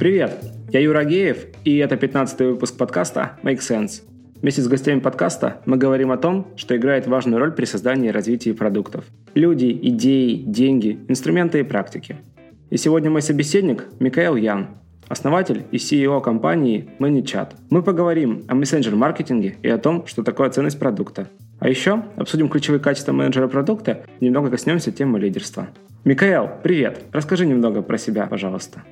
Привет, я Юра Геев, и это 15 выпуск подкаста Make Sense. Вместе с гостями подкаста мы говорим о том, что играет важную роль при создании и развитии продуктов. Люди, идеи, деньги, инструменты и практики. И сегодня мой собеседник Микаэл Ян, основатель и CEO компании ManyChat. Мы поговорим о мессенджер-маркетинге и о том, что такое ценность продукта. А еще обсудим ключевые качества менеджера продукта и немного коснемся темы лидерства. Микаэл, привет! Расскажи немного про себя, пожалуйста.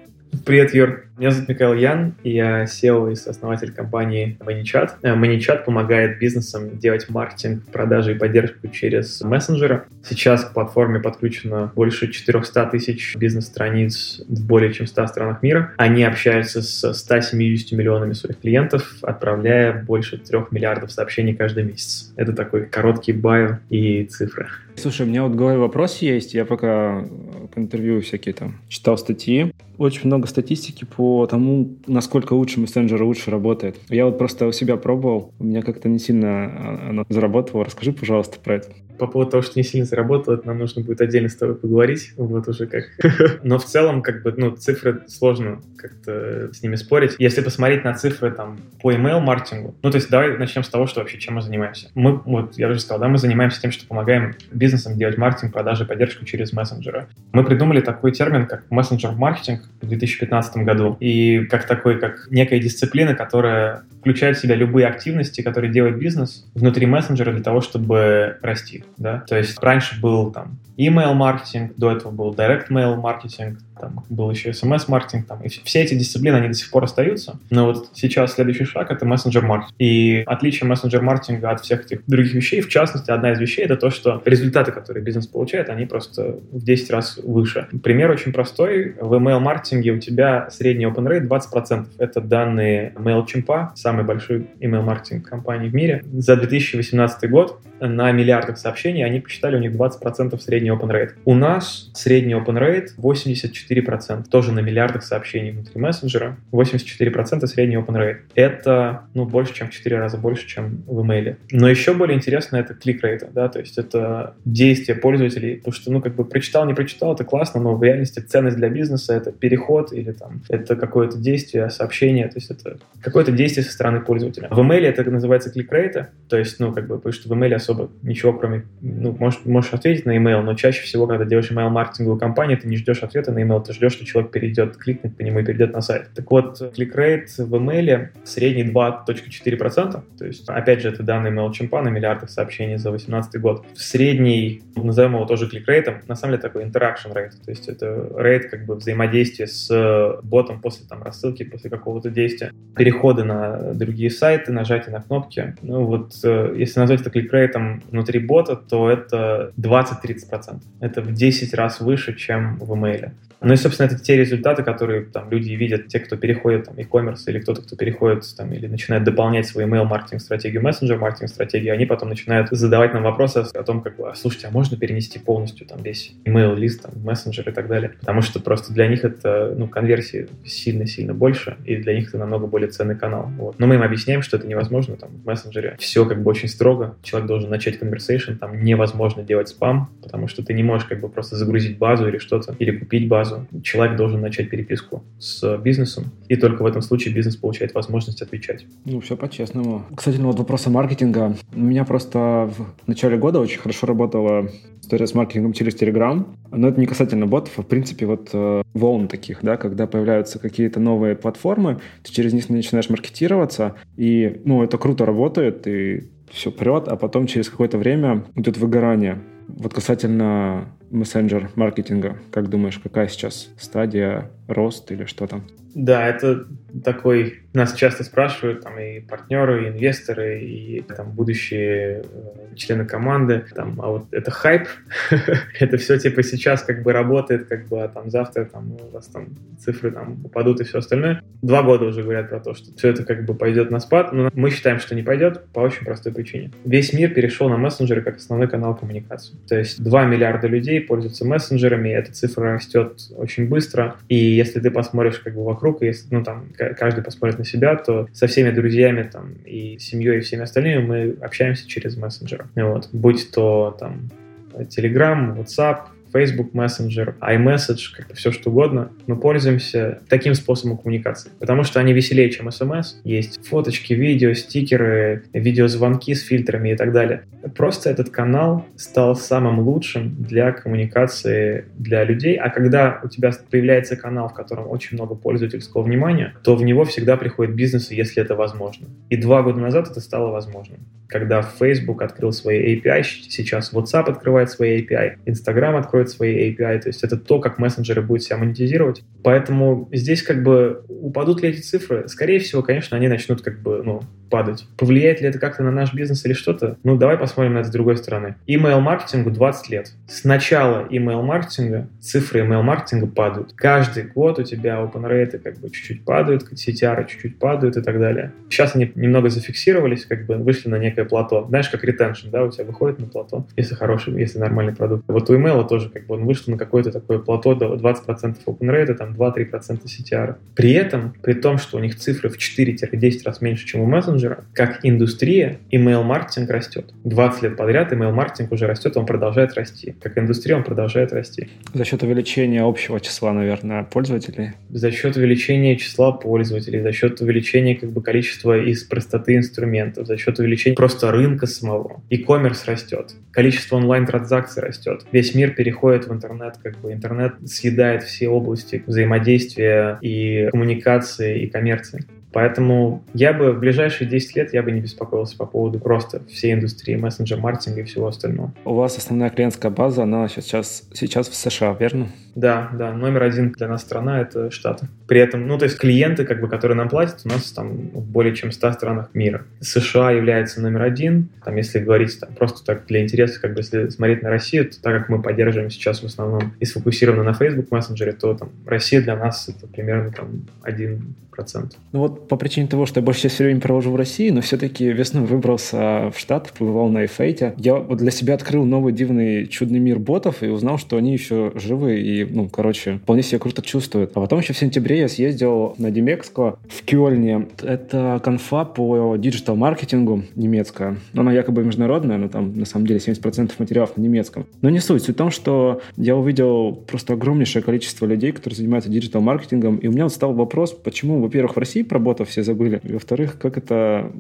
Привет, Юр. Меня зовут Михаил Ян, я SEO и основатель компании ManyChat. Э, ManyChat помогает бизнесам делать маркетинг, продажи и поддержку через мессенджеры. Сейчас к платформе подключено больше 400 тысяч бизнес-страниц в более чем 100 странах мира. Они общаются с 170 миллионами своих клиентов, отправляя больше 3 миллиардов сообщений каждый месяц. Это такой короткий байо и цифры. Слушай, у меня вот в голове вопрос есть. Я пока к интервью всякие там читал статьи. Очень много статистики по тому, насколько лучше мессенджер лучше работает. Я вот просто у себя пробовал. У меня как-то не сильно а, оно заработало. Расскажи, пожалуйста, про это по поводу того, что не сильно заработало, это нам нужно будет отдельно с тобой поговорить, вот уже как. Но в целом, как бы, ну, цифры сложно как-то с ними спорить. Если посмотреть на цифры там по email маркетингу, ну, то есть давай начнем с того, что вообще чем мы занимаемся. Мы, вот я уже сказал, да, мы занимаемся тем, что помогаем бизнесам делать маркетинг, продажи, поддержку через мессенджеры. Мы придумали такой термин, как мессенджер-маркетинг в 2015 году, и как такой, как некая дисциплина, которая включает в себя любые активности, которые делает бизнес внутри мессенджера для того, чтобы расти да, то есть раньше был там email маркетинг, до этого был direct mail маркетинг, там был еще смс-маркетинг, там, и все эти дисциплины, они до сих пор остаются, но вот сейчас следующий шаг — это мессенджер-маркетинг. И отличие мессенджер-маркетинга от всех этих других вещей, в частности, одна из вещей — это то, что результаты, которые бизнес получает, они просто в 10 раз выше. Пример очень простой. В email-маркетинге у тебя средний open rate 20%. Это данные MailChimp, самый большой email-маркетинг компании в мире. За 2018 год на миллиардах сообщений они посчитали у них 20% средний open rate. У нас средний open rate 84 84%, тоже на миллиардах сообщений внутри мессенджера, 84% средний open rate. Это, ну, больше, чем в 4 раза больше, чем в имейле. Но еще более интересно это клик рейт, да, то есть это действие пользователей, потому что, ну, как бы прочитал, не прочитал, это классно, но в реальности ценность для бизнеса это переход или там это какое-то действие, сообщение, то есть это какое-то действие со стороны пользователя. В имейле это называется клик рейта, то есть, ну, как бы, потому что в имейле особо ничего, кроме, ну, можешь, можешь ответить на имейл, но чаще всего, когда делаешь email-маркетинговую кампанию, ты не ждешь ответа на email, ты ждешь, что человек перейдет, кликнет по нему и перейдет на сайт. Так вот, клик-рейт в email средний 2.4%, то есть, опять же, это данные MailChimp на миллиардах сообщений за 2018 год. Средний, назовем его тоже клик-рейтом, на самом деле такой interaction rate, то есть это рейт как бы взаимодействия с ботом после там рассылки, после какого-то действия, переходы на другие сайты, нажатие на кнопки. Ну вот, э, если назвать это клик-рейтом внутри бота, то это 20-30%. Это в 10 раз выше, чем в имейле. Ну и, собственно, это те результаты, которые там люди видят, те, кто переходит там e-commerce или кто-то, кто переходит там или начинает дополнять свою email маркетинг стратегию, мессенджер маркетинг стратегию, они потом начинают задавать нам вопросы о том, как, а, слушайте, а можно перенести полностью там весь email лист, там, мессенджер и так далее, потому что просто для них это, ну, конверсии сильно-сильно больше, и для них это намного более ценный канал. Вот. Но мы им объясняем, что это невозможно, там, в мессенджере все как бы очень строго, человек должен начать conversation, там невозможно делать спам, потому что ты не можешь как бы просто загрузить базу или что-то, или купить базу. Человек должен начать переписку с бизнесом, и только в этом случае бизнес получает возможность отвечать. Ну, все по-честному. Кстати, ну вот вопросы маркетинга. У меня просто в начале года очень хорошо работала история с маркетингом через Telegram. Но это не касательно ботов, а в принципе вот э, волн таких, да, когда появляются какие-то новые платформы, ты через них начинаешь маркетироваться, и, ну, это круто работает, и все прет, а потом через какое-то время идет выгорание. Вот касательно мессенджер маркетинга, как думаешь, какая сейчас стадия, рост или что там? Да, это такой... Нас часто спрашивают там и партнеры, и инвесторы, и там будущие э, члены команды. Там, а вот это хайп? это все типа сейчас как бы работает, как бы, а там завтра там у вас там цифры там упадут и все остальное. Два года уже говорят про то, что все это как бы пойдет на спад, но мы считаем, что не пойдет по очень простой причине. Весь мир перешел на мессенджеры как основной канал коммуникации. То есть 2 миллиарда людей пользуются мессенджерами, эта цифра растет очень быстро, и если ты посмотришь как бы вокруг, если, ну, там, каждый посмотрит на себя, то со всеми друзьями, там, и семьей, и всеми остальными мы общаемся через мессенджеры. Вот. Будь то, там, Telegram, WhatsApp, Facebook Messenger, iMessage, как бы все что угодно, мы пользуемся таким способом коммуникации, потому что они веселее, чем SMS. Есть фоточки, видео, стикеры, видеозвонки с фильтрами и так далее. Просто этот канал стал самым лучшим для коммуникации для людей, а когда у тебя появляется канал, в котором очень много пользовательского внимания, то в него всегда приходит бизнес, если это возможно. И два года назад это стало возможным. Когда Facebook открыл свои API, сейчас WhatsApp открывает свои API, Instagram откроет свои API, то есть это то, как мессенджеры будут себя монетизировать. Поэтому здесь как бы упадут ли эти цифры? Скорее всего, конечно, они начнут как бы, ну, падать. Повлияет ли это как-то на наш бизнес или что-то? Ну, давай посмотрим на это с другой стороны. Email-маркетингу 20 лет. С начала email-маркетинга цифры email-маркетинга падают. Каждый год у тебя open rate как бы чуть-чуть падают, CTR чуть-чуть падают и так далее. Сейчас они немного зафиксировались, как бы вышли на некое плато. Знаешь, как retention, да, у тебя выходит на плато, если хороший, если нормальный продукт. Вот у email тоже как бы он вышел на какое-то такое плато, 20% open rate, там 2-3% CTR. При этом, при том, что у них цифры в 4-10 раз меньше, чем у мессенджера, мессенджера, как индустрия, email-маркетинг растет. 20 лет подряд email-маркетинг уже растет, он продолжает расти. Как индустрия он продолжает расти. За счет увеличения общего числа, наверное, пользователей? За счет увеличения числа пользователей, за счет увеличения как бы, количества из простоты инструментов, за счет увеличения просто рынка самого. E-commerce растет, количество онлайн-транзакций растет. Весь мир переходит в интернет, как бы интернет съедает все области взаимодействия и коммуникации, и коммерции. Поэтому я бы в ближайшие 10 лет я бы не беспокоился по поводу просто всей индустрии мессенджер-маркетинга и всего остального. У вас основная клиентская база, она сейчас, сейчас в США, верно? Да, да. Номер один для нас страна — это Штаты. При этом, ну, то есть клиенты, как бы, которые нам платят, у нас там в более чем 100 странах мира. США является номер один. Там, если говорить там, просто так для интереса, как бы, если смотреть на Россию, то так как мы поддерживаем сейчас в основном и сфокусированы на Facebook мессенджере, то там Россия для нас это примерно там один процент. Ну вот по причине того, что я большую часть времени провожу в России, но все-таки весной выбрался в Штаты, побывал на F8. Я вот для себя открыл новый дивный чудный мир ботов и узнал, что они еще живы и, ну, короче, вполне себя круто чувствуют. А потом еще в сентябре я съездил на DMEXCO в Кёльне. Это конфа по digital-маркетингу немецкая. Она якобы международная, но там на самом деле 70% материалов на немецком. Но не суть. Суть в том, что я увидел просто огромнейшее количество людей, которые занимаются digital-маркетингом, и у меня вот стал вопрос, почему, во-первых, в России про ботов все забыли, и во-вторых, как это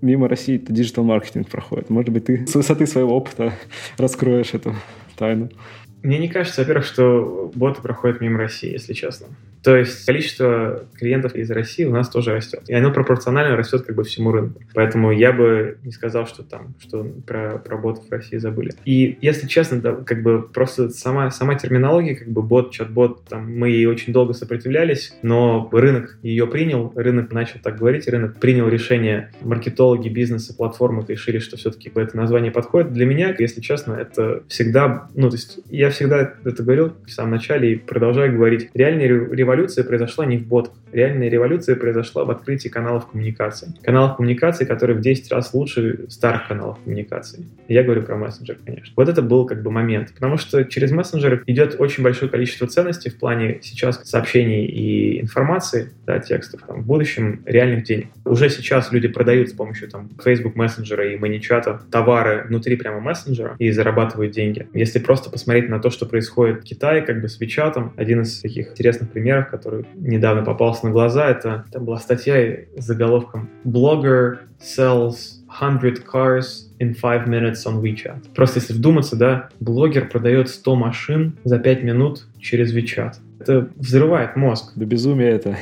мимо России digital-маркетинг проходит. Может быть, ты с высоты своего опыта раскроешь эту тайну. Мне не кажется, во-первых, что боты проходят мимо России, если честно. То есть количество клиентов из России у нас тоже растет. И оно пропорционально растет как бы всему рынку. Поэтому я бы не сказал, что там, что про, про ботов в России забыли. И если честно, да, как бы просто сама, сама терминология, как бы бот, чат-бот, там, мы ей очень долго сопротивлялись, но рынок ее принял, рынок начал так говорить, рынок принял решение, маркетологи, бизнеса, платформы решили, что все-таки это название подходит. Для меня, если честно, это всегда, ну, то есть я всегда это говорил в самом начале и продолжаю говорить, реальная революция произошла не в ботах. Реальная революция произошла в открытии каналов коммуникации. Каналов коммуникации, которые в 10 раз лучше старых каналов коммуникации. Я говорю про мессенджер, конечно. Вот это был как бы момент. Потому что через мессенджеры идет очень большое количество ценностей в плане сейчас сообщений и информации, да, текстов, там, в будущем реальных денег. Уже сейчас люди продают с помощью там Facebook мессенджера и маничата товары внутри прямо мессенджера и зарабатывают деньги. Если просто посмотреть на то, что происходит в Китае, как бы с Вичатом, один из таких интересных примеров который недавно попался на глаза. Это, это была статья с заголовком «Blogger sells 100 cars in 5 minutes on WeChat». Просто если вдуматься, да, блогер продает 100 машин за 5 минут через WeChat. Это взрывает мозг. Да безумие это.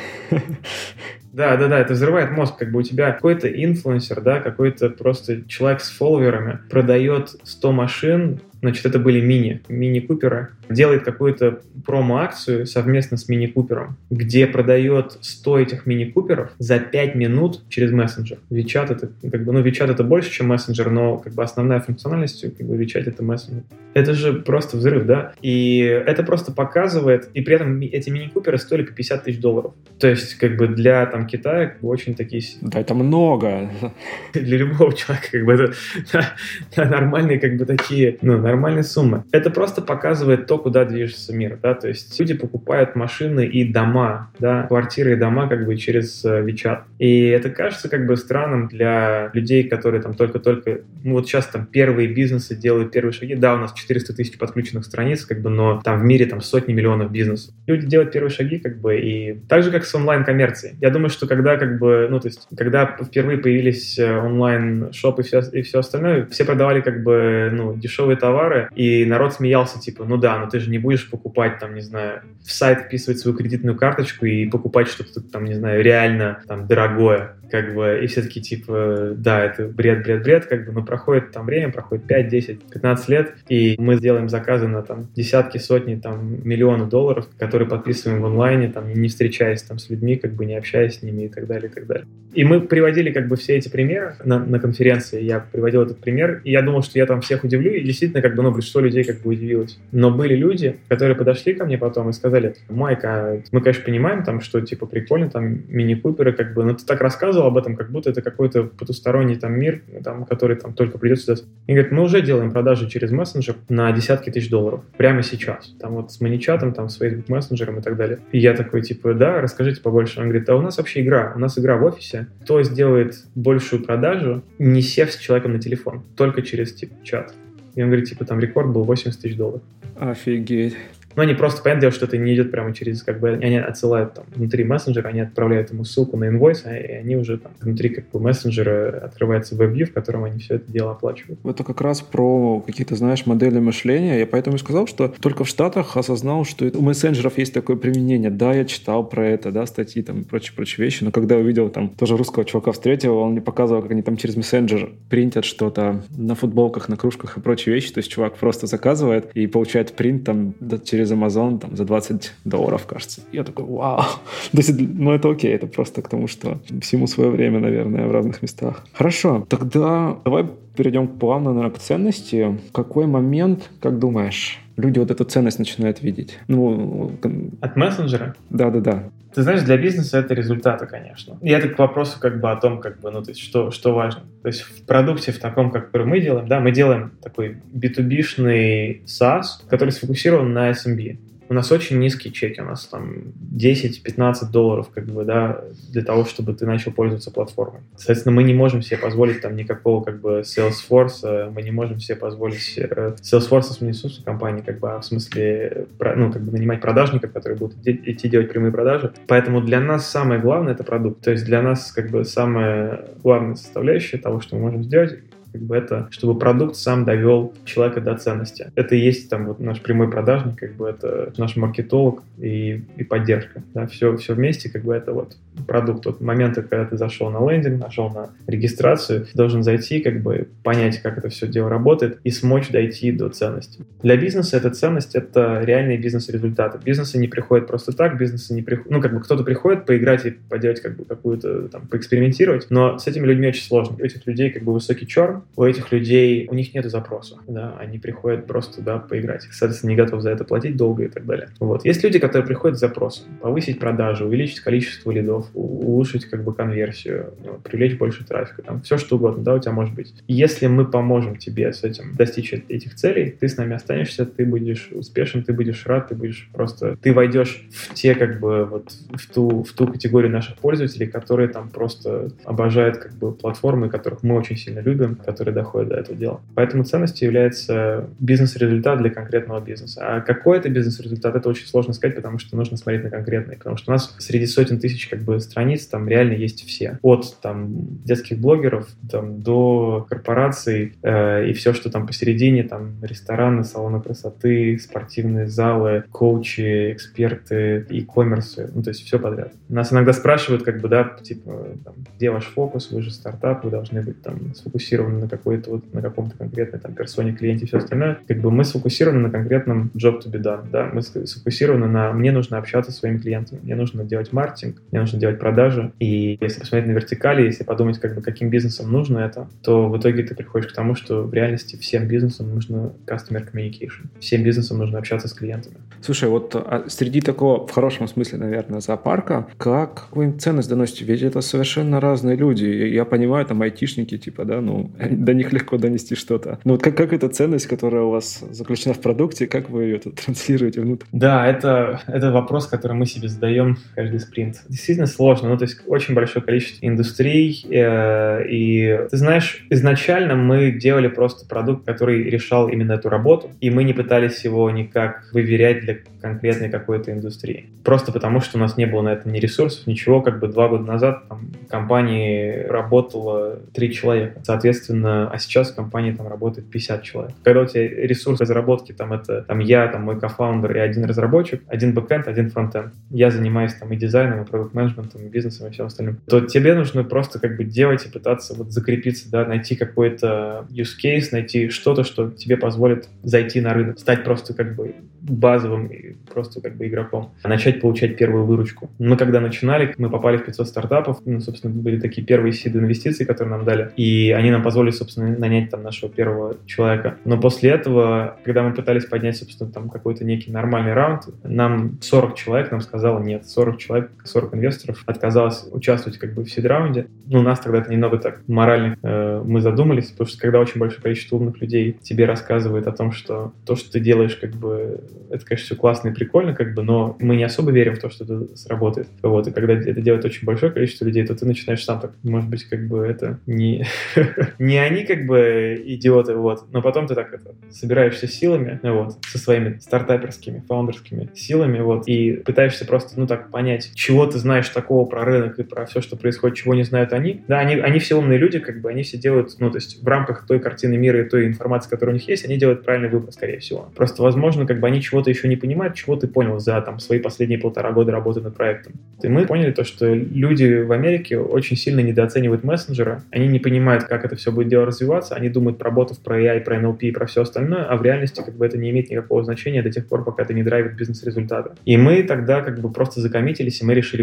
Да, да, да, это взрывает мозг, как бы у тебя какой-то инфлюенсер, да, какой-то просто человек с фолловерами продает 100 машин Значит, это были мини, мини-куперы. Делает какую-то промо-акцию совместно с мини-купером, где продает 100 этих мини-куперов за 5 минут через мессенджер. WeChat это, как бы, ну, WeChat это больше, чем мессенджер, но как бы основная функциональность как бы, WeChat это мессенджер. Это же просто взрыв, да? И это просто показывает, и при этом эти мини-куперы стоили по 50 тысяч долларов. То есть, как бы для там Китая как бы, очень такие... Да, это много. Для любого человека, как бы это да, да, нормальные, как бы такие, ну, нормальные суммы. Это просто показывает то, куда движется мир, да, то есть люди покупают машины и дома, да, квартиры и дома как бы через WeChat. И это кажется как бы странным для людей, которые там только-только, ну вот сейчас там первые бизнесы делают первые шаги. Да, у нас 400 тысяч подключенных страниц, как бы, но там в мире там сотни миллионов бизнесов. Люди делают первые шаги, как бы, и так же, как с онлайн-коммерцией. Я думаю, что когда, как бы, ну, то есть, когда впервые появились э, онлайн-шопы и все, и все остальное, все продавали, как бы, ну, дешевые товары, и народ смеялся, типа, ну да, но ты же не будешь покупать, там, не знаю, в сайт вписывать свою кредитную карточку и покупать что-то, там, не знаю, реально, там, дорогое как бы, и все таки типа, да, это бред, бред, бред, как бы, но проходит там время, проходит 5, 10, 15 лет, и мы сделаем заказы на там десятки, сотни, там, миллионы долларов, которые подписываем в онлайне, там, не встречаясь там с людьми, как бы не общаясь с ними и так далее, и так далее. И мы приводили как бы все эти примеры на, на конференции, я приводил этот пример, и я думал, что я там всех удивлю, и действительно, как бы, ну, большинство людей как бы удивилось. Но были люди, которые подошли ко мне потом и сказали, Майк, а мы, конечно, понимаем там, что, типа, прикольно, там, мини-куперы, как бы, но ты так рассказывал, рассказывал об этом, как будто это какой-то потусторонний там мир, там, который там только придет сюда. И говорит, мы уже делаем продажи через мессенджер на десятки тысяч долларов прямо сейчас. Там вот с маничатом, там с Facebook мессенджером и так далее. И я такой, типа, да, расскажите побольше. Он говорит, а у нас вообще игра, у нас игра в офисе. Кто сделает большую продажу, не сев с человеком на телефон, только через, типа, чат. И он говорит, типа, там рекорд был 80 тысяч долларов. Офигеть. Но они просто, понятное дело, что это не идет прямо через, как бы, они отсылают там внутри мессенджера, они отправляют ему ссылку на инвойс, а, и они уже там внутри как бы мессенджера открывается веб-вью, в котором они все это дело оплачивают. Это как раз про какие-то, знаешь, модели мышления. Я поэтому и сказал, что только в Штатах осознал, что у мессенджеров есть такое применение. Да, я читал про это, да, статьи там и прочие-прочие вещи, но когда увидел там тоже русского чувака встретил, он мне показывал, как они там через мессенджер принтят что-то на футболках, на кружках и прочие вещи. То есть чувак просто заказывает и получает принт там через Amazon там за 20 долларов, кажется. Я такой, вау. То есть, ну, это окей, это просто к тому, что всему свое время, наверное, в разных местах. Хорошо, тогда давай перейдем плавно, наверное, к ценности. В какой момент, как думаешь, люди вот эту ценность начинают видеть? Ну, От мессенджера? Да-да-да. Ты знаешь, для бизнеса это результаты, конечно. И это к вопросу как бы о том, как бы, ну, то есть, что, что важно. То есть в продукте, в таком, как мы делаем, да, мы делаем такой B2B-шный SaaS, который сфокусирован на SMB у нас очень низкие чеки, у нас там 10-15 долларов, как бы, да, для того, чтобы ты начал пользоваться платформой. Соответственно, мы не можем себе позволить там никакого, как бы, Salesforce, мы не можем себе позволить э, Salesforce, в смысле, компании, как бы, а в смысле, ну, как бы, нанимать продажников, которые будут идти делать прямые продажи. Поэтому для нас самое главное — это продукт. То есть для нас, как бы, самая главная составляющая того, что мы можем сделать, как бы это, чтобы продукт сам довел человека до ценности. Это и есть там вот наш прямой продажник, как бы это наш маркетолог и, и поддержка. Да, все, все вместе, как бы это вот продукт. Вот момента, когда ты зашел на лендинг, нашел на регистрацию, ты должен зайти, как бы понять, как это все дело работает и смочь дойти до ценности. Для бизнеса эта ценность — это реальные бизнес-результаты. Бизнесы не приходят просто так, бизнесы не приходят... Ну, как бы кто-то приходит поиграть и поделать как бы какую-то, там, поэкспериментировать, но с этими людьми очень сложно. У этих людей как бы высокий черн, у этих людей, у них нет запроса, да, они приходят просто, да, поиграть. Соответственно, не готовы за это платить долго и так далее. Вот. Есть люди, которые приходят с запросом, повысить продажи, увеличить количество лидов, улучшить как бы конверсию, ну, привлечь больше трафика, там, все что угодно, да, у тебя может быть. Если мы поможем тебе с этим достичь этих целей, ты с нами останешься, ты будешь успешен, ты будешь рад, ты будешь просто, ты войдешь в те, как бы, вот, в ту, в ту категорию наших пользователей, которые там просто обожают, как бы, платформы, которых мы очень сильно любим, которые доходят до этого дела. Поэтому ценностью является бизнес-результат для конкретного бизнеса. А какой это бизнес-результат, это очень сложно сказать, потому что нужно смотреть на конкретные. Потому что у нас среди сотен тысяч как бы страниц там реально есть все. От там детских блогеров там, до корпораций э, и все, что там посередине, там рестораны, салоны красоты, спортивные залы, коучи, эксперты, e-commerce, ну то есть все подряд. Нас иногда спрашивают, как бы, да, типа, там, где ваш фокус, вы же стартап, вы должны быть там сфокусированы на какой-то вот, на каком-то конкретной там персоне, клиенте и все остальное, как бы мы сфокусированы на конкретном job to be done, да, мы сфокусированы на мне нужно общаться со своими клиентами, мне нужно делать маркетинг, мне нужно делать делать продажи. И если посмотреть на вертикали, если подумать, как бы, каким бизнесом нужно это, то в итоге ты приходишь к тому, что в реальности всем бизнесам нужно customer communication. Всем бизнесам нужно общаться с клиентами. Слушай, вот а среди такого, в хорошем смысле, наверное, зоопарка, как вы им ценность доносите? Ведь это совершенно разные люди. Я понимаю, там айтишники, типа, да, ну, до них легко донести что-то. Но вот как, как эта ценность, которая у вас заключена в продукте, как вы ее транслируете внутрь? Да, это, это вопрос, который мы себе задаем каждый спринт. Действительно сложно, ну, то есть очень большое количество индустрий, э, и ты знаешь, изначально мы делали просто продукт, который решал именно эту работу, и мы не пытались его никак выверять для конкретной какой-то индустрии. Просто потому, что у нас не было на это ни ресурсов, ничего, как бы два года назад там, в компании работало три человека, соответственно, а сейчас в компании там работает 50 человек. Когда у тебя ресурс разработки, там это там я, там мой кофаундер и один разработчик, один бэкэнд, один фронтенд. Я занимаюсь там и дизайном, и продукт-менеджментом, и бизнесом, и всем остальным. То тебе нужно просто как бы делать и пытаться вот закрепиться, да, найти какой-то use case, найти что-то, что тебе позволит зайти на рынок, стать просто как бы базовым и просто как бы игроком, а начать получать первую выручку. Мы когда начинали, мы попали в 500 стартапов, ну, собственно, были такие первые сиды инвестиций, которые нам дали, и они нам позволили, собственно, нанять там нашего первого человека. Но после этого, когда мы пытались поднять, собственно, там какой-то некий нормальный раунд, нам 40 человек нам сказало нет, 40 человек, 40 инвесторов отказалось участвовать как бы в сид-раунде. Ну, у нас тогда это немного так морально э, мы задумались, потому что когда очень большое количество умных людей тебе рассказывает о том, что то, что ты делаешь, как бы, это, конечно, все классно и прикольно, как бы, но мы не особо верим в то, что это сработает. Вот, и когда это делает очень большое количество людей, то ты начинаешь сам так, может быть, как бы это не, не они как бы идиоты, вот, но потом ты так это, собираешься силами, вот, со своими стартаперскими, фаундерскими силами, вот, и пытаешься просто, ну так, понять, чего ты знаешь такого про рынок и про все, что происходит, чего не знают они. Да, они, они все умные люди, как бы, они все делают, ну, то есть в рамках той картины мира и той информации, которая у них есть, они делают правильный выбор, скорее всего. Просто, возможно, как бы они чего-то еще не понимают, чего ты понял за там свои последние полтора года работы над проектом. И мы поняли то, что люди в Америке очень сильно недооценивают мессенджера, они не понимают, как это все будет дело развиваться, они думают про ботов, про AI, про NLP про все остальное, а в реальности как бы это не имеет никакого значения до тех пор, пока это не драйвит бизнес-результаты. И мы тогда как бы просто закоммитились, и мы решили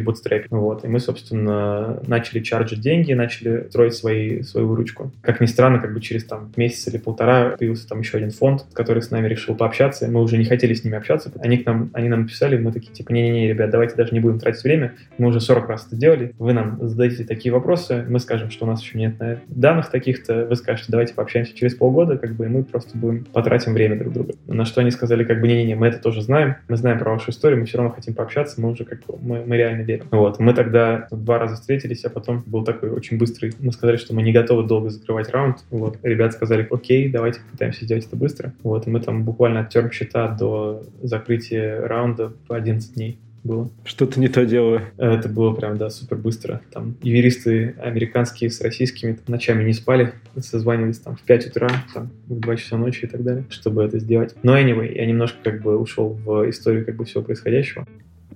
Вот. И мы, собственно, начали чарджить деньги, начали строить свои, свою выручку. Как ни странно, как бы через там месяц или полтора появился там еще один фонд, который с нами решил пообщаться. Мы уже не хотели с ними общаться. Они к нам, они нам писали, мы такие, типа, не-не-не, ребят, давайте даже не будем тратить время. Мы уже 40 раз это делали. Вы нам зададите такие вопросы, мы скажем, что у нас еще нет данных таких-то. Вы скажете, давайте пообщаемся через полгода, как бы, и мы просто будем потратим время друг друга. На что они сказали, как бы, не-не-не, мы это тоже знаем, мы знаем про вашу историю, мы все равно хотим пообщаться, мы уже как бы, мы, мы реально верим. Вот, мы тогда два раза встретились, а потом был такой очень быстрый. Мы сказали, что мы не готовы долго закрывать раунд. Вот, ребят сказали, окей, давайте попытаемся сделать это быстро. Вот, и мы там буквально оттерм счета до закрытия раунда по 11 дней было. Что-то не то делаю. Это было прям, да, супер быстро. Там юристы американские с российскими там, ночами не спали, созванивались там в 5 утра, там в 2 часа ночи и так далее, чтобы это сделать. Но anyway, я немножко как бы ушел в историю как бы всего происходящего.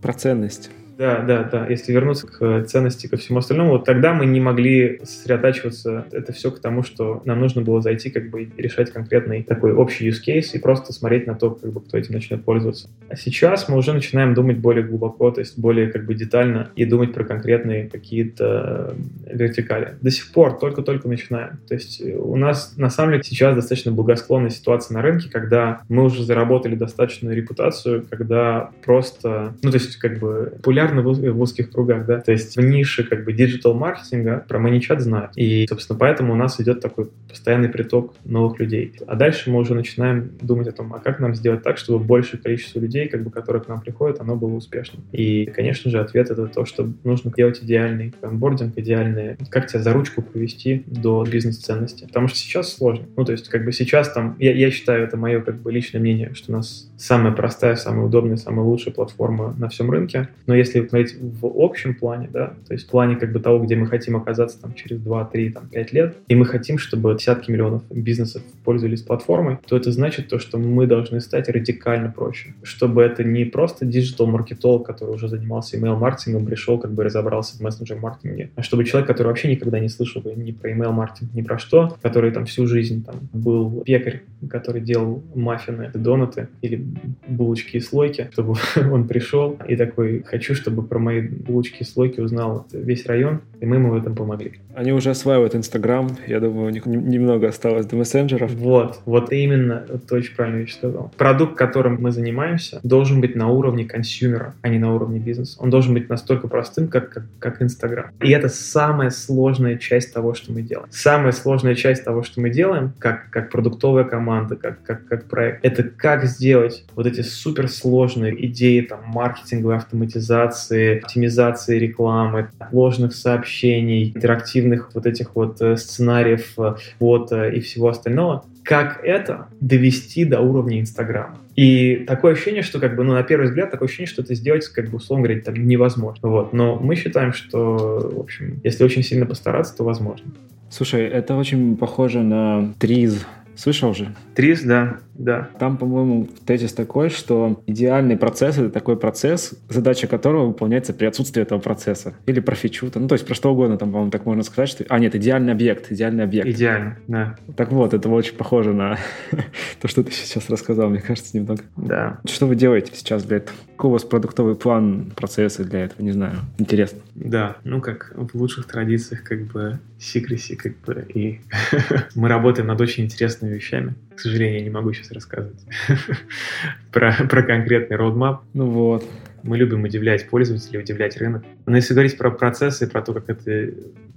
Про ценность. Да, да, да. Если вернуться к ценности, ко всему остальному, вот тогда мы не могли сосредотачиваться это все к тому, что нам нужно было зайти как бы решать конкретный такой общий use case и просто смотреть на то, как бы кто этим начнет пользоваться. А сейчас мы уже начинаем думать более глубоко, то есть более как бы детально и думать про конкретные какие-то вертикали. До сих пор только-только начинаем. То есть у нас на самом деле сейчас достаточно благосклонная ситуация на рынке, когда мы уже заработали достаточную репутацию, когда просто, ну то есть как бы популярность популярны в, узких кругах, да, то есть в нише как бы диджитал-маркетинга про маничат знают. И, собственно, поэтому у нас идет такой постоянный приток новых людей. А дальше мы уже начинаем думать о том, а как нам сделать так, чтобы большее количество людей, как бы, которые к нам приходят, оно было успешным. И, конечно же, ответ это то, что нужно делать идеальный онбординг, идеальный, как тебя за ручку провести до бизнес-ценности. Потому что сейчас сложно. Ну, то есть, как бы сейчас там, я, я считаю, это мое как бы личное мнение, что у нас самая простая, самая удобная, самая лучшая платформа на всем рынке. Но если смотреть в общем плане, да, то есть в плане как бы того, где мы хотим оказаться там через 2, 3, там, 5 лет, и мы хотим, чтобы десятки миллионов бизнесов пользовались платформой, то это значит то, что мы должны стать радикально проще. Чтобы это не просто диджитал-маркетолог, который уже занимался email-маркетингом, пришел, как бы разобрался в мессенджер-маркетинге, а чтобы человек, который вообще никогда не слышал бы ни про email-маркетинг, ни про что, который там всю жизнь там был пекарь который делал маффины, донаты или булочки и слойки, чтобы он пришел и такой, хочу, чтобы про мои булочки и слойки узнал весь район, и мы ему в этом помогли. Они уже осваивают Инстаграм, я думаю, у них немного осталось до мессенджеров. Вот, вот именно, ты очень правильно вещь сказал. Продукт, которым мы занимаемся, должен быть на уровне консюмера, а не на уровне бизнеса. Он должен быть настолько простым, как, как, как Инстаграм. И это самая сложная часть того, что мы делаем. Самая сложная часть того, что мы делаем, как, как продуктовая команда, как, как, как проект, это как сделать вот эти суперсложные идеи там, маркетинговой автоматизации, оптимизации рекламы, ложных сообщений, интерактивных вот этих вот э, сценариев, вот э, и всего остального, как это довести до уровня Инстаграма. И такое ощущение, что как бы, ну, на первый взгляд, такое ощущение, что это сделать, как бы, условно говоря, там, невозможно. Вот. Но мы считаем, что, в общем, если очень сильно постараться, то возможно. Слушай, это очень похоже на Триз. Слышал же? Триз, да. Да. Там, по-моему, тезис такой, что идеальный процесс — это такой процесс, задача которого выполняется при отсутствии этого процесса. Или про фичу. Ну, то есть про что угодно, там, по-моему, так можно сказать, что... А, нет, идеальный объект, идеальный объект. Идеально, да. Так вот, это очень похоже на то, что ты сейчас рассказал, мне кажется, немного. Да. Что вы делаете сейчас для этого? Какой у вас продуктовый план, процессы для этого? Не знаю. Интересно. Да, ну, как в лучших традициях, как бы, секреси, как бы, и мы работаем над очень интересными вещами. К сожалению, я не могу сейчас рассказывать про, про конкретный roadmap. Ну вот. Мы любим удивлять пользователей, удивлять рынок. Но если говорить про процессы, про то, как это...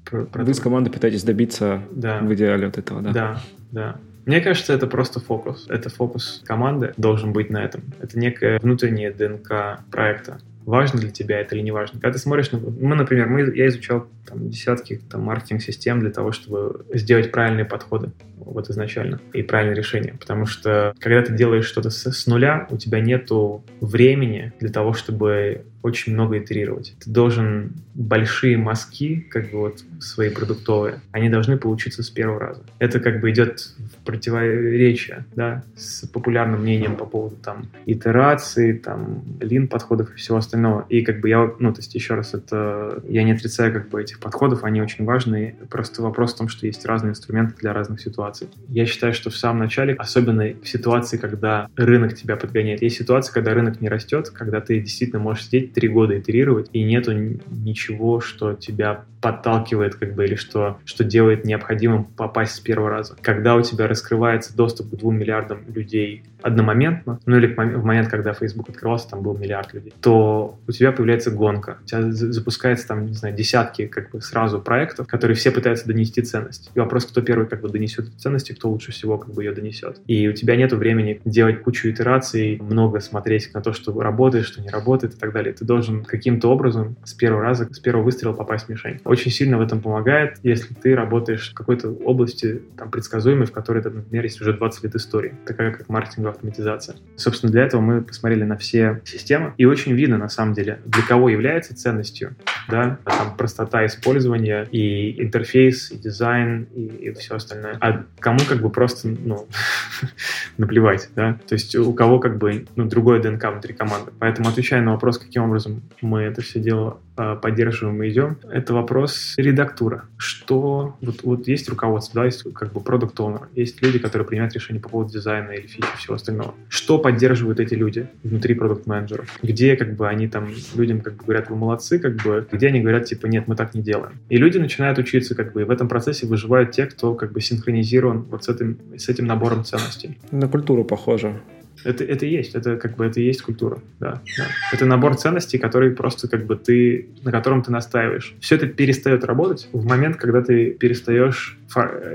Про, про Вы то... с командой пытаетесь добиться да. в идеале вот этого, да? Да, да. Мне кажется, это просто фокус. Это фокус команды должен быть на этом. Это некая внутренняя ДНК проекта важно для тебя это или не важно. Когда ты смотришь, мы, например, мы, я изучал там, десятки там, маркетинг-систем для того, чтобы сделать правильные подходы вот изначально и правильное решение. Потому что когда ты делаешь что-то с, с нуля, у тебя нету времени для того, чтобы очень много итерировать. Ты должен большие мазки, как бы вот свои продуктовые, они должны получиться с первого раза. Это как бы идет в противоречие, да, с популярным мнением по поводу там итерации, там лин подходов и всего остального. И как бы я, ну, то есть еще раз, это я не отрицаю как бы этих подходов, они очень важны. Просто вопрос в том, что есть разные инструменты для разных ситуаций. Я считаю, что в самом начале, особенно в ситуации, когда рынок тебя подгоняет, есть ситуация, когда рынок не растет, когда ты действительно можешь сидеть три года итерировать, и нету ничего, что тебя подталкивает, как бы, или что, что делает необходимым попасть с первого раза. Когда у тебя раскрывается доступ к двум миллиардам людей одномоментно, ну или в момент, когда Facebook открывался, там был миллиард людей, то у тебя появляется гонка. У тебя запускается там, не знаю, десятки как бы сразу проектов, которые все пытаются донести ценность. И вопрос, кто первый как бы донесет эту ценность и кто лучше всего как бы ее донесет. И у тебя нет времени делать кучу итераций, много смотреть на то, что работает, что не работает и так далее. Ты должен каким-то образом с первого раза, с первого выстрела попасть в мишень очень сильно в этом помогает, если ты работаешь в какой-то области там, предсказуемой, в которой, например, есть уже 20 лет истории, такая как маркетинговая автоматизация. Собственно, для этого мы посмотрели на все системы, и очень видно, на самом деле, для кого является ценностью, да, там простота использования и интерфейс, и дизайн, и, и все остальное. А кому как бы просто, ну, наплевать, да, то есть у кого как бы, ну, другое ДНК внутри команды. Поэтому отвечая на вопрос, каким образом мы это все дело а, поддерживаем и идем, это вопрос редактура. Что вот, вот есть руководство, да, есть как бы продукт owner, есть люди, которые принимают решения по поводу дизайна или фичи всего остального. Что поддерживают эти люди внутри продукт менеджеров Где как бы они там людям как бы говорят, вы молодцы, как бы, где они говорят, типа, нет, мы так не делаем. И люди начинают учиться, как бы, и в этом процессе выживают те, кто как бы синхронизирован вот с этим, с этим набором ценностей. На культуру похоже. Это, это есть, это как бы это и есть культура, да, да. Это набор ценностей, который просто как бы ты, на котором ты настаиваешь. Все это перестает работать в момент, когда ты перестаешь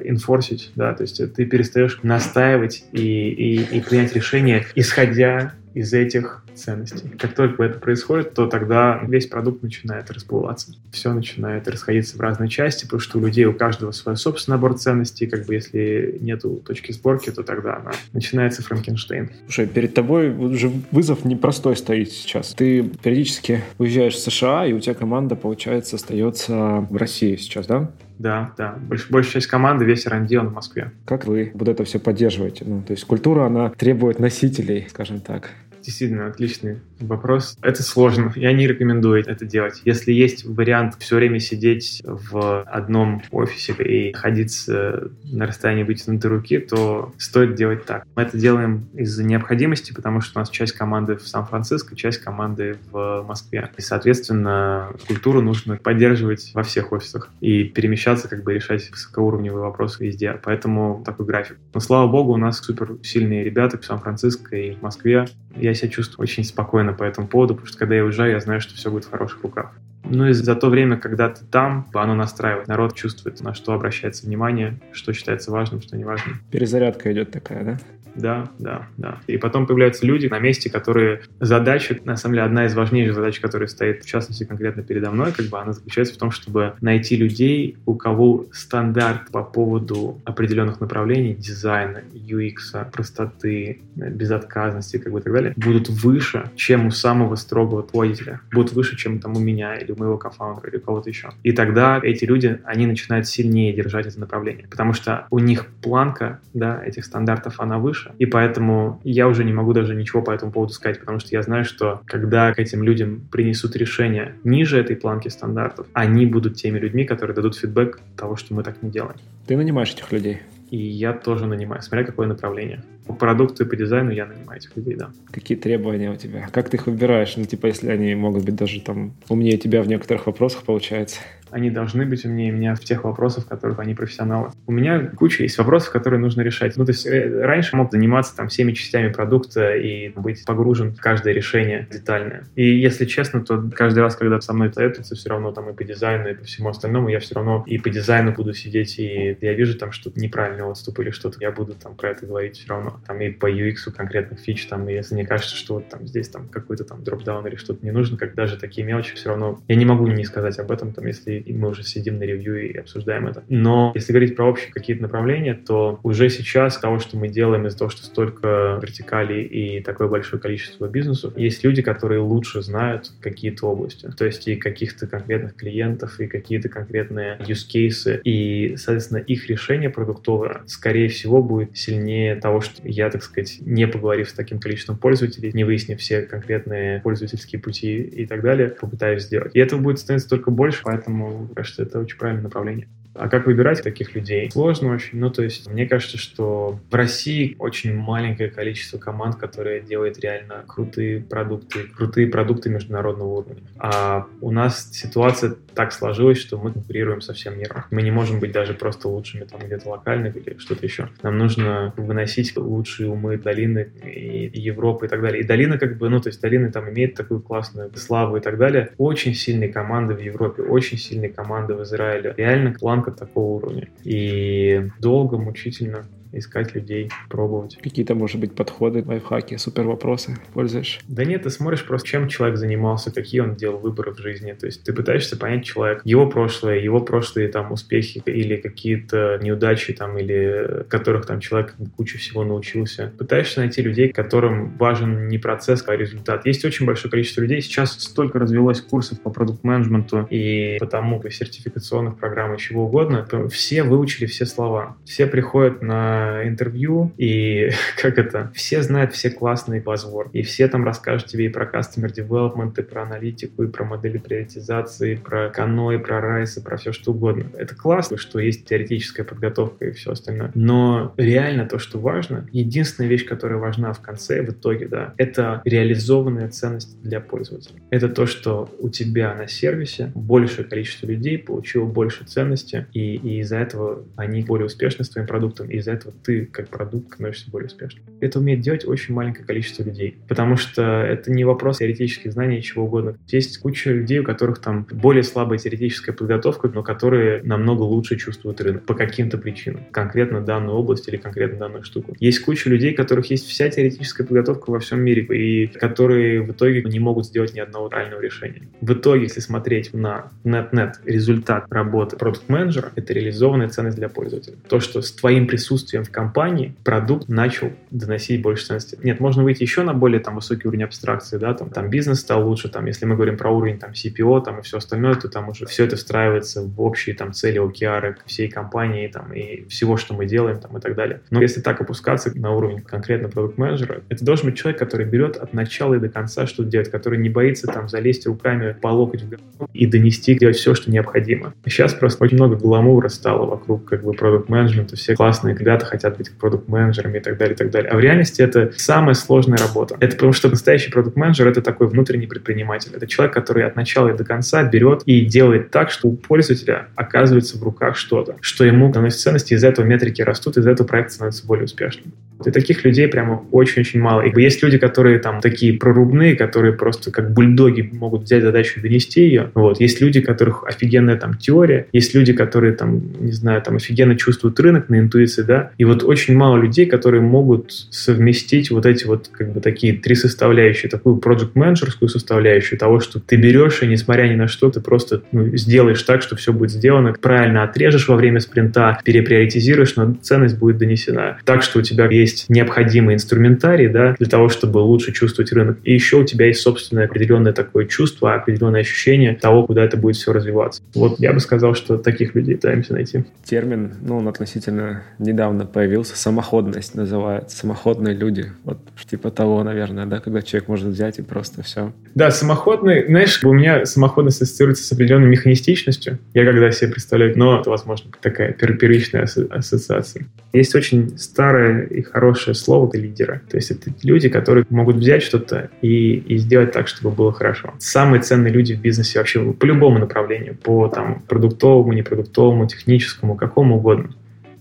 инфорсить, да, то есть ты перестаешь настаивать и, и, и принять решение, исходя из этих ценностей. Как только это происходит, то тогда весь продукт начинает расплываться. Все начинает расходиться в разные части, потому что у людей у каждого свой собственный набор ценностей. Как бы если нету точки сборки, то тогда она начинается Франкенштейн. Слушай, перед тобой уже вызов непростой стоит сейчас. Ты периодически уезжаешь в США, и у тебя команда, получается, остается в России сейчас, да? Да, да. Больш, большая часть команды, весь R&D, он в Москве. Как вы вот это все поддерживаете? Ну, то есть культура, она требует носителей, скажем так. Действительно отличный вопрос. Это сложно. Я не рекомендую это делать. Если есть вариант все время сидеть в одном офисе и находиться на расстоянии вытянутой руки, то стоит делать так. Мы это делаем из-за необходимости, потому что у нас часть команды в Сан-Франциско, часть команды в Москве. И, соответственно, культуру нужно поддерживать во всех офисах и перемещаться, как бы решать высокоуровневые вопросы везде. Поэтому такой график. Но, слава богу, у нас супер сильные ребята в Сан-Франциско и в Москве. Я себя чувствую очень спокойно по этому поводу, потому что когда я уезжаю, я знаю, что все будет в хороших руках. Ну и за то время, когда ты там, оно настраивает. Народ чувствует, на что обращается внимание, что считается важным, что не важным. Перезарядка идет такая, да? Да, да, да. И потом появляются люди на месте, которые задача, на самом деле, одна из важнейших задач, которая стоит, в частности, конкретно передо мной, как бы она заключается в том, чтобы найти людей, у кого стандарт по поводу определенных направлений дизайна, UX, простоты, безотказности, как бы и так далее, будут выше, чем у самого строгого руководителя, будут выше, чем там у меня или у моего кофаундера или у кого-то еще. И тогда эти люди, они начинают сильнее держать это направление, потому что у них планка, да, этих стандартов, она выше, дальше. И поэтому я уже не могу даже ничего по этому поводу сказать, потому что я знаю, что когда к этим людям принесут решение ниже этой планки стандартов, они будут теми людьми, которые дадут фидбэк того, что мы так не делаем. Ты нанимаешь этих людей? И я тоже нанимаю, смотря какое направление. По продукту и по дизайну я нанимаю этих людей, да. Какие требования у тебя? Как ты их выбираешь? Ну, типа, если они могут быть даже там умнее тебя в некоторых вопросах, получается они должны быть умнее меня в тех вопросах, в которых они профессионалы. У меня куча есть вопросов, которые нужно решать. Ну, то есть э, раньше мог заниматься там всеми частями продукта и быть погружен в каждое решение детальное. И если честно, то каждый раз, когда со мной советуются, все равно там и по дизайну, и по всему остальному, я все равно и по дизайну буду сидеть, и я вижу там что-то неправильный отступ или что-то, я буду там про это говорить все равно. Там и по UX конкретных фич, там, и если мне кажется, что вот там здесь там какой-то там дропдаун или что-то не нужно, как даже такие мелочи все равно, я не могу не сказать об этом, там, если и мы уже сидим на ревью и обсуждаем это. Но если говорить про общие какие-то направления, то уже сейчас того, что мы делаем из-за того, что столько вертикалей и такое большое количество бизнесов, есть люди, которые лучше знают какие-то области. То есть и каких-то конкретных клиентов, и какие-то конкретные use cases, и, соответственно, их решение продуктовое, скорее всего, будет сильнее того, что я, так сказать, не поговорив с таким количеством пользователей, не выяснив все конкретные пользовательские пути и так далее, попытаюсь сделать. И этого будет становиться только больше, поэтому, кажется, кажется, это очень правильное направление. А как выбирать таких людей? Сложно очень. Ну, то есть, мне кажется, что в России очень маленькое количество команд, которые делают реально крутые продукты, крутые продукты международного уровня. А у нас ситуация так сложилась, что мы конкурируем со всем миром. Мы не можем быть даже просто лучшими там где-то локальных или что-то еще. Нам нужно выносить лучшие умы долины и Европы и так далее. И долина как бы, ну, то есть долина там имеет такую классную славу и так далее. Очень сильные команды в Европе, очень сильные команды в Израиле. Реально план банка такого уровня. И долго, мучительно искать людей, пробовать. Какие-то, может быть, подходы, лайфхаки, супер вопросы пользуешь? Да нет, ты смотришь просто, чем человек занимался, какие он делал выборы в жизни. То есть ты пытаешься понять человек, его прошлое, его прошлые там успехи или какие-то неудачи там, или которых там человек кучу всего научился. Пытаешься найти людей, которым важен не процесс, а результат. Есть очень большое количество людей. Сейчас столько развелось курсов по продукт-менеджменту и потому по сертификационных программ и чего угодно. Все выучили все слова. Все приходят на интервью, и как это, все знают все классные buzzword, и все там расскажут тебе и про customer development, и про аналитику, и про модели приоритизации, и про Кано, и про Райс, и про все что угодно. Это классно, что есть теоретическая подготовка и все остальное. Но реально то, что важно, единственная вещь, которая важна в конце, в итоге, да, это реализованная ценность для пользователя. Это то, что у тебя на сервисе большее количество людей получило больше ценности, и, и из-за этого они более успешны с твоим продуктом, и из-за этого ты как продукт становишься более успешным. Это умеет делать очень маленькое количество людей, потому что это не вопрос теоретических знаний чего угодно. Есть куча людей, у которых там более слабая теоретическая подготовка, но которые намного лучше чувствуют рынок по каким-то причинам, конкретно данную область или конкретно данную штуку. Есть куча людей, у которых есть вся теоретическая подготовка во всем мире, и которые в итоге не могут сделать ни одного правильного решения. В итоге, если смотреть на net-net результат работы продукт-менеджера, это реализованная ценность для пользователя. То, что с твоим присутствием в компании продукт начал доносить больше ценности. Нет, можно выйти еще на более там высокий уровень абстракции, да, там, там бизнес стал лучше, там, если мы говорим про уровень там CPO, там и все остальное, то там уже все это встраивается в общие там цели OKR всей компании, там, и всего, что мы делаем, там, и так далее. Но если так опускаться на уровень конкретно продукт-менеджера, это должен быть человек, который берет от начала и до конца что делать, который не боится там залезть руками по локоть в говно и донести, делать все, что необходимо. Сейчас просто очень много гламура стало вокруг как бы продукт-менеджмента, все классные ребята хотят быть продукт-менеджерами и так далее, и так далее. А в реальности это самая сложная работа. Это потому что настоящий продукт-менеджер — это такой внутренний предприниматель. Это человек, который от начала и до конца берет и делает так, что у пользователя оказывается в руках что-то, что ему доносит ценности, из-за этого метрики растут, из-за этого проект становится более успешным. И таких людей прямо очень-очень мало. И есть люди, которые там такие прорубные, которые просто как бульдоги могут взять задачу и донести ее. Вот. Есть люди, у которых офигенная там теория, есть люди, которые там, не знаю, там офигенно чувствуют рынок на интуиции, да. И вот очень мало людей, которые могут совместить вот эти вот как бы такие три составляющие, такую проект-менеджерскую составляющую того, что ты берешь и несмотря ни на что, ты просто ну, сделаешь так, что все будет сделано, правильно отрежешь во время спринта, переприоритизируешь, но ценность будет донесена. Так, что у тебя есть необходимый инструментарий да, для того, чтобы лучше чувствовать рынок. И еще у тебя есть собственное определенное такое чувство, определенное ощущение того, куда это будет все развиваться. Вот я бы сказал, что таких людей пытаемся найти. Термин, ну, он относительно недавно появился, самоходность называется, самоходные люди. Вот типа того, наверное, да, когда человек может взять и просто все. Да, самоходный, знаешь, у меня самоходность ассоциируется с определенной механистичностью. Я когда себе представляю, но это, возможно, такая первичная ассоциация. Есть очень старая и хорошее слово для лидера. То есть это люди, которые могут взять что-то и, и сделать так, чтобы было хорошо. Самые ценные люди в бизнесе вообще по любому направлению, по там продуктовому, непродуктовому, техническому, какому угодно.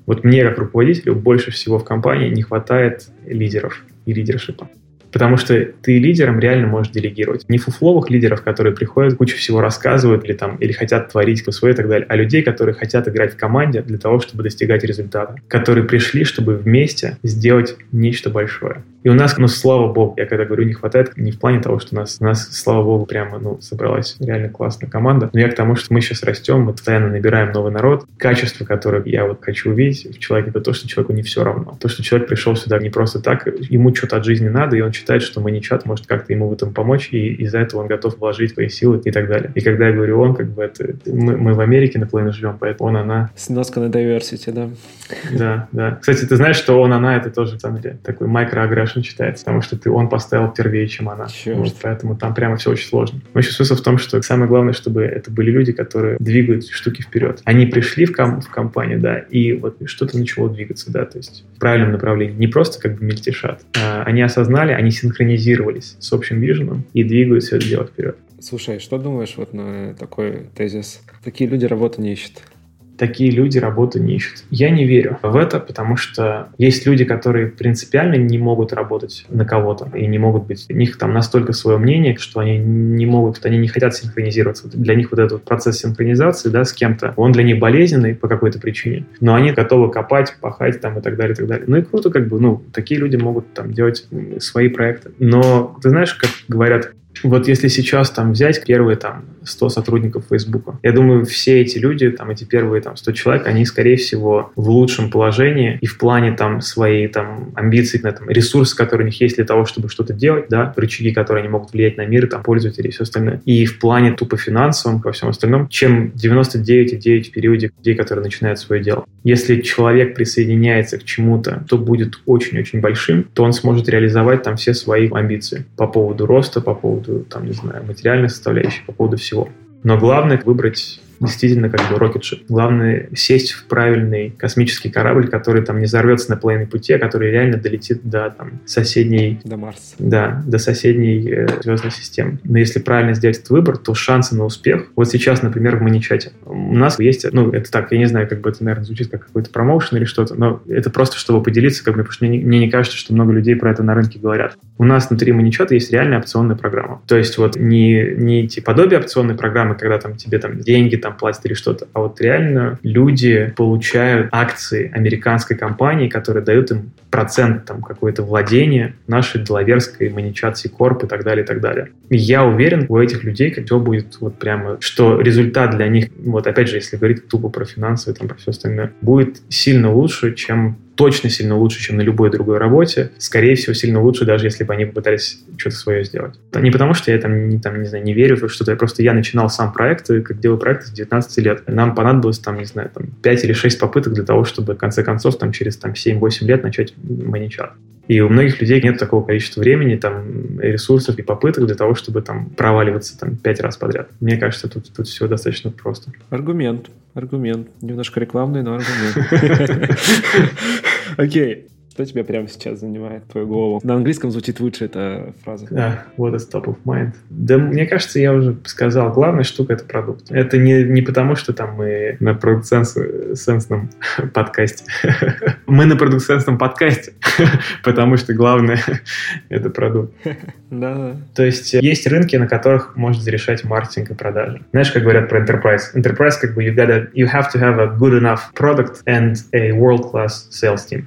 Вот мне, как руководителю, больше всего в компании не хватает лидеров и лидершипа. Потому что ты лидером реально можешь делегировать. Не фуфловых лидеров, которые приходят, кучу всего рассказывают или, там, или хотят творить свое и так далее, а людей, которые хотят играть в команде для того, чтобы достигать результата. Которые пришли, чтобы вместе сделать нечто большое. И у нас, ну, слава богу, я когда говорю, не хватает, не в плане того, что у нас, у нас, слава богу, прямо, ну, собралась реально классная команда, но я к тому, что мы сейчас растем, мы постоянно набираем новый народ. Качество, которое я вот хочу увидеть в человеке, это то, что человеку не все равно. То, что человек пришел сюда не просто так, ему что-то от жизни надо, и он считает, что мы не чат может как-то ему в этом помочь, и из-за этого он готов вложить свои силы и так далее. И когда я говорю он, как бы это... Мы, мы в Америке наполовину живем, поэтому он, она... Сноска на diversity, да. Да, да. Кстати, ты знаешь, что он, она, это тоже, на самом деле, такой microaggression считается, потому что ты он поставил первее, чем она. Вот, поэтому там прямо все очень сложно. Но еще смысл в том, что самое главное, чтобы это были люди, которые двигают штуки вперед. Они пришли в, ком- в компанию, да, и вот что-то начало двигаться, да, то есть в правильном направлении. Не просто как бы мельтешат. А они осознали, они синхронизировались с общим виженом и двигают все это дело вперед. Слушай, что думаешь вот на такой тезис? Такие люди работу не ищут такие люди работу не ищут. Я не верю в это, потому что есть люди, которые принципиально не могут работать на кого-то и не могут быть, у них там настолько свое мнение, что они не могут, они не хотят синхронизироваться. Для них вот этот процесс синхронизации, да, с кем-то, он для них болезненный по какой-то причине, но они готовы копать, пахать там и так далее, и так далее. Ну и круто, как бы, ну, такие люди могут там делать свои проекты. Но ты знаешь, как говорят, вот если сейчас там взять первые там 100 сотрудников Facebook, я думаю, все эти люди, там эти первые там 100 человек, они, скорее всего, в лучшем положении и в плане там своей там амбиций, на там, ресурсы, которые у них есть для того, чтобы что-то делать, да, рычаги, которые они могут влиять на мир, там, пользователей и все остальное. И в плане тупо финансовом, во всем остальном, чем 99,9 в периоде людей, которые начинают свое дело. Если человек присоединяется к чему-то, то будет очень-очень большим, то он сможет реализовать там все свои амбиции по поводу роста, по поводу поводу, там, не знаю, материальной составляющей, по поводу всего. Но главное выбрать действительно как бы рокетшип. Главное сесть в правильный космический корабль, который там не взорвется на половине пути, а который реально долетит до там соседней... До Марса. Да, до соседней э, звездной системы. Но если правильно сделать этот выбор, то шансы на успех... Вот сейчас, например, в Маничате у нас есть... Ну, это так, я не знаю, как бы это, наверное, звучит как какой-то промоушен или что-то, но это просто, чтобы поделиться, как бы, потому что мне, мне не кажется, что много людей про это на рынке говорят. У нас внутри Маничата есть реальная опционная программа. То есть вот не, не типа подобие опционной программы, когда там тебе там деньги там платят или что-то, а вот реально люди получают акции американской компании, которые дают им процент там какое-то владение нашей Делаверской, Маничат, Корп и так далее, и так далее. И я уверен, у этих людей все будет вот прямо, что результат для них, вот опять же, если говорить тупо про финансы, там, про все остальное, будет сильно лучше, чем точно сильно лучше, чем на любой другой работе. Скорее всего, сильно лучше, даже если бы они попытались что-то свое сделать. Не потому, что я там, не, там, не знаю, не верю в что-то, просто я начинал сам проект, как делаю проект с 19 лет. Нам понадобилось там, не знаю, там 5 или 6 попыток для того, чтобы в конце концов там через там 7-8 лет начать маничар. И у многих людей нет такого количества времени, там, ресурсов и попыток для того, чтобы там проваливаться там пять раз подряд. Мне кажется, тут, тут все достаточно просто. Аргумент, аргумент. Немножко рекламный, но аргумент. Окей. Что тебя прямо сейчас занимает твою голову? На английском звучит лучше эта фраза. Да, what is top of mind. Да, мне кажется, я уже сказал, главная штука — это продукт. Это не, не потому, что там мы на продукт-сенсном подкасте. мы на продукт-сенсном подкасте, потому что главное — это продукт. Да. То есть есть рынки, на которых можно зарешать маркетинг и продажи. Знаешь, как говорят про enterprise? Enterprise как бы you, gotta, you have to have a good enough product and a world-class sales team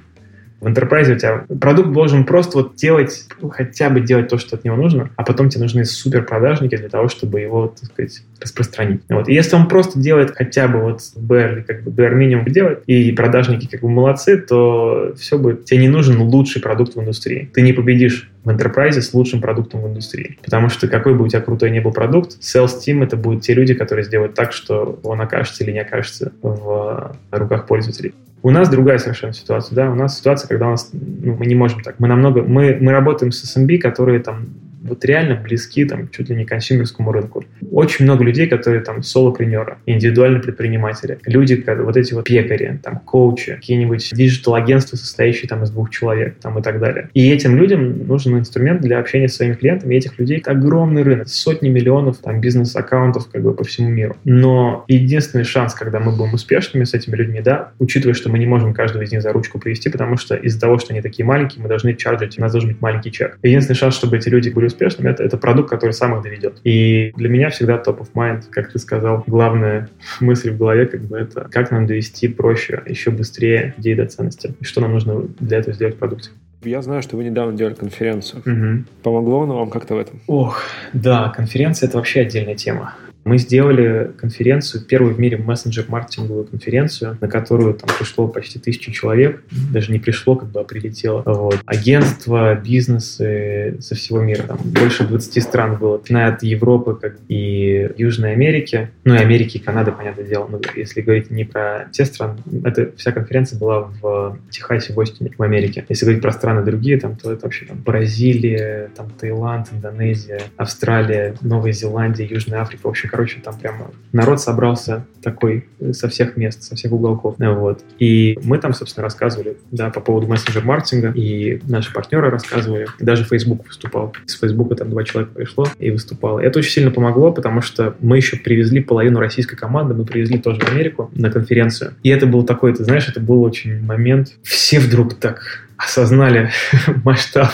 в enterprise у тебя продукт должен просто вот делать, хотя бы делать то, что от него нужно, а потом тебе нужны супер продажники для того, чтобы его, так сказать, распространить. Вот. И если он просто делает хотя бы вот bare, как бы bare минимум делать, и продажники как бы молодцы, то все будет, тебе не нужен лучший продукт в индустрии. Ты не победишь в enterprise с лучшим продуктом в индустрии. Потому что какой бы у тебя крутой не был продукт, sales team это будут те люди, которые сделают так, что он окажется или не окажется в руках пользователей. У нас другая совершенно ситуация, да, у нас ситуация, когда у нас, ну, мы не можем так, мы намного, мы, мы работаем с SMB, которые там вот реально близки там чуть ли не консюмерскому рынку. Очень много людей, которые там солопренеры, индивидуальные предприниматели, люди, вот эти вот пекари, там коучи, какие-нибудь диджитал-агентства, состоящие там из двух человек там и так далее. И этим людям нужен инструмент для общения с своими клиентами, и этих людей огромный рынок, сотни миллионов там бизнес-аккаунтов как бы по всему миру. Но единственный шанс, когда мы будем успешными с этими людьми, да, учитывая, что мы не можем каждого из них за ручку привести, потому что из-за того, что они такие маленькие, мы должны чарджить, у нас должен быть маленький чек. Единственный шанс, чтобы эти люди были успешными, это, это продукт, который сам их доведет. И для меня всегда top of mind, как ты сказал, главная мысль в голове, как бы это, как нам довести проще, еще быстрее идеи до ценности, и что нам нужно для этого сделать в продукте. Я знаю, что вы недавно делали конференцию. Угу. Помогло оно вам как-то в этом? Ох, да, конференция — это вообще отдельная тема. Мы сделали конференцию, первую в мире мессенджер-маркетинговую конференцию, на которую там пришло почти тысячу человек. Даже не пришло, как бы, а прилетело. Вот. Агентства, бизнесы со всего мира. Там больше 20 стран было. Начиная от Европы как и Южной Америки. Ну и Америки и Канады, понятное дело. Но если говорить не про те страны, это вся конференция была в Техасе, в Остине, в Америке. Если говорить про страны другие, там, то это вообще там Бразилия, там Таиланд, Индонезия, Австралия, Новая Зеландия, Южная Африка. В общем, короче, там прямо народ собрался такой э, со всех мест, со всех уголков. Вот. И мы там, собственно, рассказывали, да, по поводу мессенджер-маркетинга, и наши партнеры рассказывали, даже Facebook выступал. С Facebook там два человека пришло и выступало. Это очень сильно помогло, потому что мы еще привезли половину российской команды, мы привезли тоже в Америку на конференцию. И это был такой, ты знаешь, это был очень момент. Все вдруг так осознали масштаб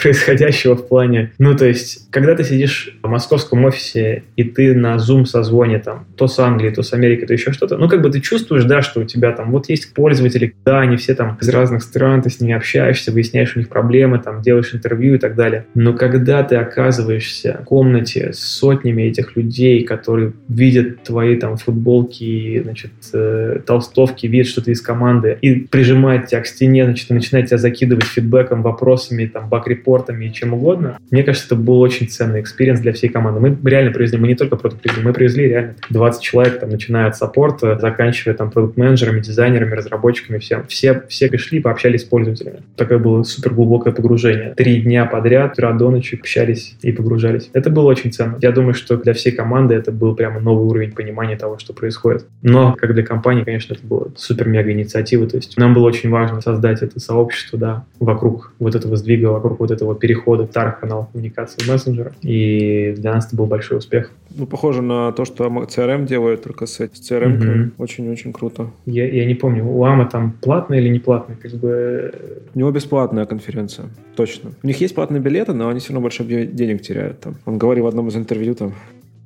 происходящего в плане... Ну, то есть, когда ты сидишь в московском офисе, и ты на Zoom созвоне там, то с Англией, то с Америкой, то еще что-то, ну, как бы ты чувствуешь, да, что у тебя там вот есть пользователи, да, они все там из разных стран, ты с ними общаешься, выясняешь у них проблемы, там, делаешь интервью и так далее. Но когда ты оказываешься в комнате с сотнями этих людей, которые видят твои там футболки, значит, э, толстовки, видят, что ты из команды, и прижимают тебя к стене, значит, и начинают тебя закидывать фидбэком, вопросами, там, баг-репортами и чем угодно. Мне кажется, это был очень ценный experience для всей команды. Мы реально привезли, мы не только продукт привезли, мы привезли реально 20 человек, там, начиная от саппорта, заканчивая там продукт-менеджерами, дизайнерами, разработчиками, всем. Все, все пришли, пообщались с пользователями. Такое было супер глубокое погружение. Три дня подряд, утра до ночи общались и погружались. Это было очень ценно. Я думаю, что для всей команды это был прямо новый уровень понимания того, что происходит. Но, как для компании, конечно, это была супер-мега инициатива. То есть нам было очень важно создать это сообщество, сообщество, да, вокруг вот этого сдвига, вокруг вот этого перехода старых каналов коммуникации в мессенджеры. И для нас это был большой успех. Ну, похоже на то, что CRM делает, только с CRM mm-hmm. очень-очень круто. Я, я не помню, у АМА там платная или не платная? Как бы... У него бесплатная конференция, точно. У них есть платные билеты, но они все равно больше денег теряют. Там. Он говорил в одном из интервью, там,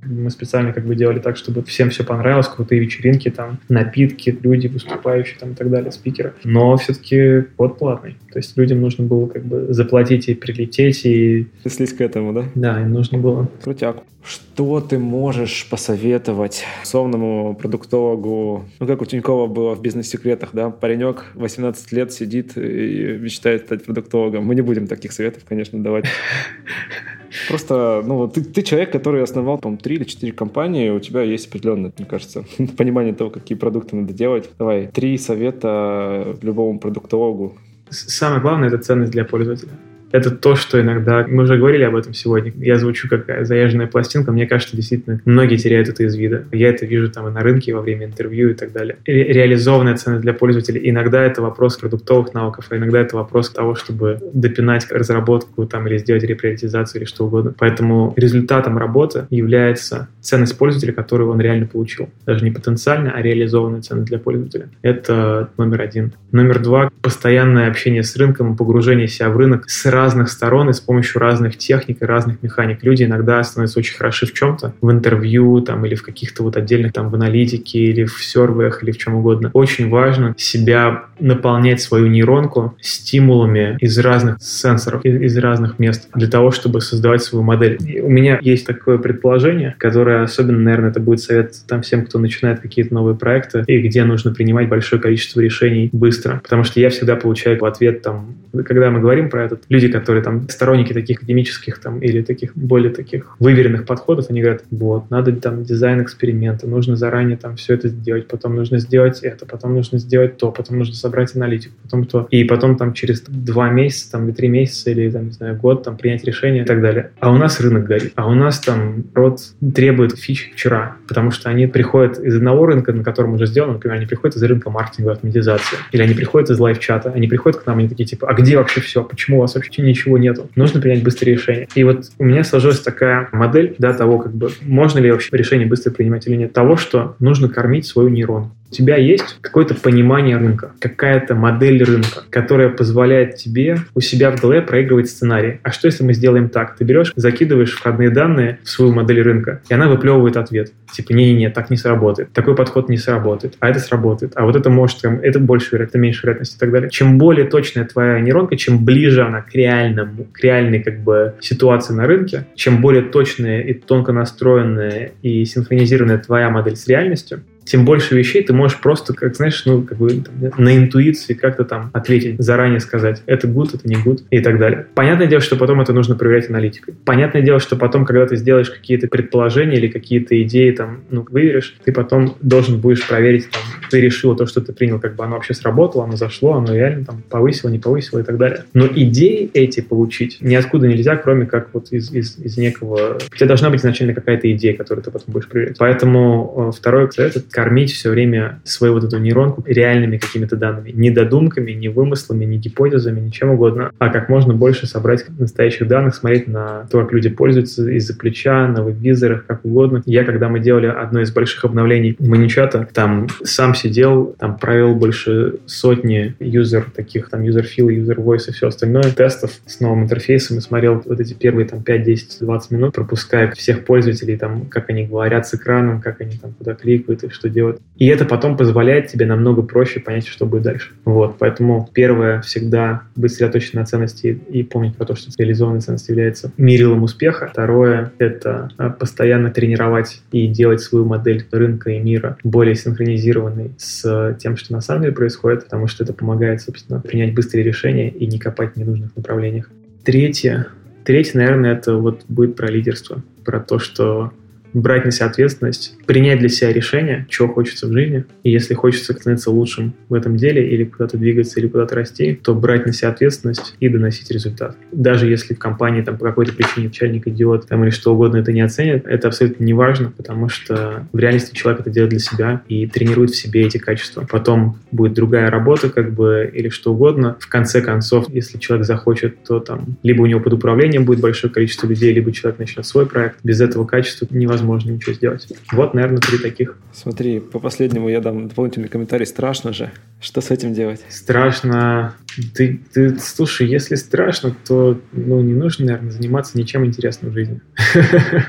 Мы специально как бы делали так, чтобы всем все понравилось, крутые вечеринки, там, напитки, люди выступающие там и так далее, спикеры. Но все-таки код платный. То есть людям нужно было как бы заплатить и прилететь, и... Слизь к этому, да? Да, им нужно было. Крутяк. Что ты можешь посоветовать условному продуктологу? Ну, как у Тинькова было в бизнес-секретах, да? Паренек 18 лет сидит и мечтает стать продуктологом. Мы не будем таких советов, конечно, давать. Просто, ну, ты, ты человек, который основал, по три или четыре компании, у тебя есть определенное, мне кажется, понимание того, какие продукты надо делать. Давай, три совета любому продуктологу. Самое главное — это ценность для пользователя это то, что иногда, мы уже говорили об этом сегодня, я звучу как заезженная пластинка, мне кажется, действительно, многие теряют это из вида. Я это вижу там и на рынке, во время интервью и так далее. Ре- реализованная ценность для пользователя. Иногда это вопрос продуктовых навыков, а иногда это вопрос того, чтобы допинать разработку там или сделать реприоритизацию или что угодно. Поэтому результатом работы является ценность пользователя, которую он реально получил. Даже не потенциально, а реализованная ценность для пользователя. Это номер один. Номер два — постоянное общение с рынком, погружение себя в рынок с разных сторон и с помощью разных техник и разных механик. Люди иногда становятся очень хороши в чем-то, в интервью там, или в каких-то вот отдельных там в аналитике или в сервиях или в чем угодно. Очень важно себя наполнять свою нейронку стимулами из разных сенсоров, из, из разных мест для того, чтобы создавать свою модель. И у меня есть такое предположение, которое особенно, наверное, это будет совет там всем, кто начинает какие-то новые проекты и где нужно принимать большое количество решений быстро. Потому что я всегда получаю в ответ там, когда мы говорим про это, люди, которые там сторонники таких академических там или таких более таких выверенных подходов, они говорят, вот, надо там дизайн эксперимента, нужно заранее там все это сделать, потом нужно сделать это, потом нужно сделать то, потом нужно собрать аналитику, потом то, и потом там через два месяца, там, или три месяца, или там, не знаю, год, там, принять решение и так далее. А у нас рынок горит, а у нас там род требует фич вчера, потому что они приходят из одного рынка, на котором уже сделано, например, они приходят из рынка маркетинга, автоматизации, или они приходят из лайв-чата, они приходят к нам, они такие, типа, а где вообще все, почему у вас вообще ничего нету. Нужно принять быстрое решение. И вот у меня сложилась такая модель, да, того, как бы, можно ли вообще решение быстро принимать или нет, того, что нужно кормить свою нейронку. У тебя есть какое-то понимание рынка, какая-то модель рынка, которая позволяет тебе у себя в голове проигрывать сценарий. А что, если мы сделаем так? Ты берешь, закидываешь входные данные в свою модель рынка, и она выплевывает ответ. Типа, не-не-не, так не сработает. Такой подход не сработает. А это сработает. А вот это может, это больше вероятность, это меньше вероятность и так далее. Чем более точная твоя нейронка, чем ближе она к реальному, к реальной как бы ситуации на рынке, чем более точная и тонко настроенная и синхронизированная твоя модель с реальностью, тем больше вещей ты можешь просто, как знаешь, ну, как бы там, на интуиции как-то там ответить, заранее сказать, это good, это не good и так далее. Понятное дело, что потом это нужно проверять аналитикой. Понятное дело, что потом, когда ты сделаешь какие-то предположения или какие-то идеи там, ну, выверишь, ты потом должен будешь проверить, там, ты решил то, что ты принял, как бы оно вообще сработало, оно зашло, оно реально там повысило, не повысило и так далее. Но идеи эти получить ниоткуда нельзя, кроме как вот из, из, из некого... У тебя должна быть изначально какая-то идея, которую ты потом будешь проверять. Поэтому э, второй совет кормить все время свою вот эту нейронку реальными какими-то данными. Не додумками, не вымыслами, не гипотезами, ничем угодно, а как можно больше собрать настоящих данных, смотреть на то, как люди пользуются из-за плеча, на веб-визорах, как угодно. Я, когда мы делали одно из больших обновлений маничата, там сам сидел, там провел больше сотни юзер таких, там юзер фил, юзер voice и все остальное, тестов с новым интерфейсом и смотрел вот эти первые там 5, 10, 20 минут, пропуская всех пользователей, там, как они говорят с экраном, как они там куда кликают и что делать. И это потом позволяет тебе намного проще понять, что будет дальше. Вот, поэтому первое всегда быть сосредоточен на ценности и помнить про то, что реализованная ценность является мерилом успеха. Второе — это а, постоянно тренировать и делать свою модель рынка и мира более синхронизированной с тем, что на самом деле происходит, потому что это помогает, собственно, принять быстрые решения и не копать в ненужных направлениях. Третье, Третье, наверное, это вот будет про лидерство, про то, что брать на себя ответственность, принять для себя решение, чего хочется в жизни. И если хочется становиться лучшим в этом деле или куда-то двигаться, или куда-то расти, то брать на себя ответственность и доносить результат. Даже если в компании там по какой-то причине начальник идиот там, или что угодно это не оценит, это абсолютно не важно, потому что в реальности человек это делает для себя и тренирует в себе эти качества. Потом будет другая работа как бы или что угодно. В конце концов, если человек захочет, то там либо у него под управлением будет большое количество людей, либо человек начнет свой проект. Без этого качества невозможно невозможно ничего сделать. Вот, наверное, три таких. Смотри, по последнему я дам дополнительный комментарий. Страшно же. Что с этим делать? Страшно. Ты, ты слушай, если страшно, то ну, не нужно, наверное, заниматься ничем интересным в жизни.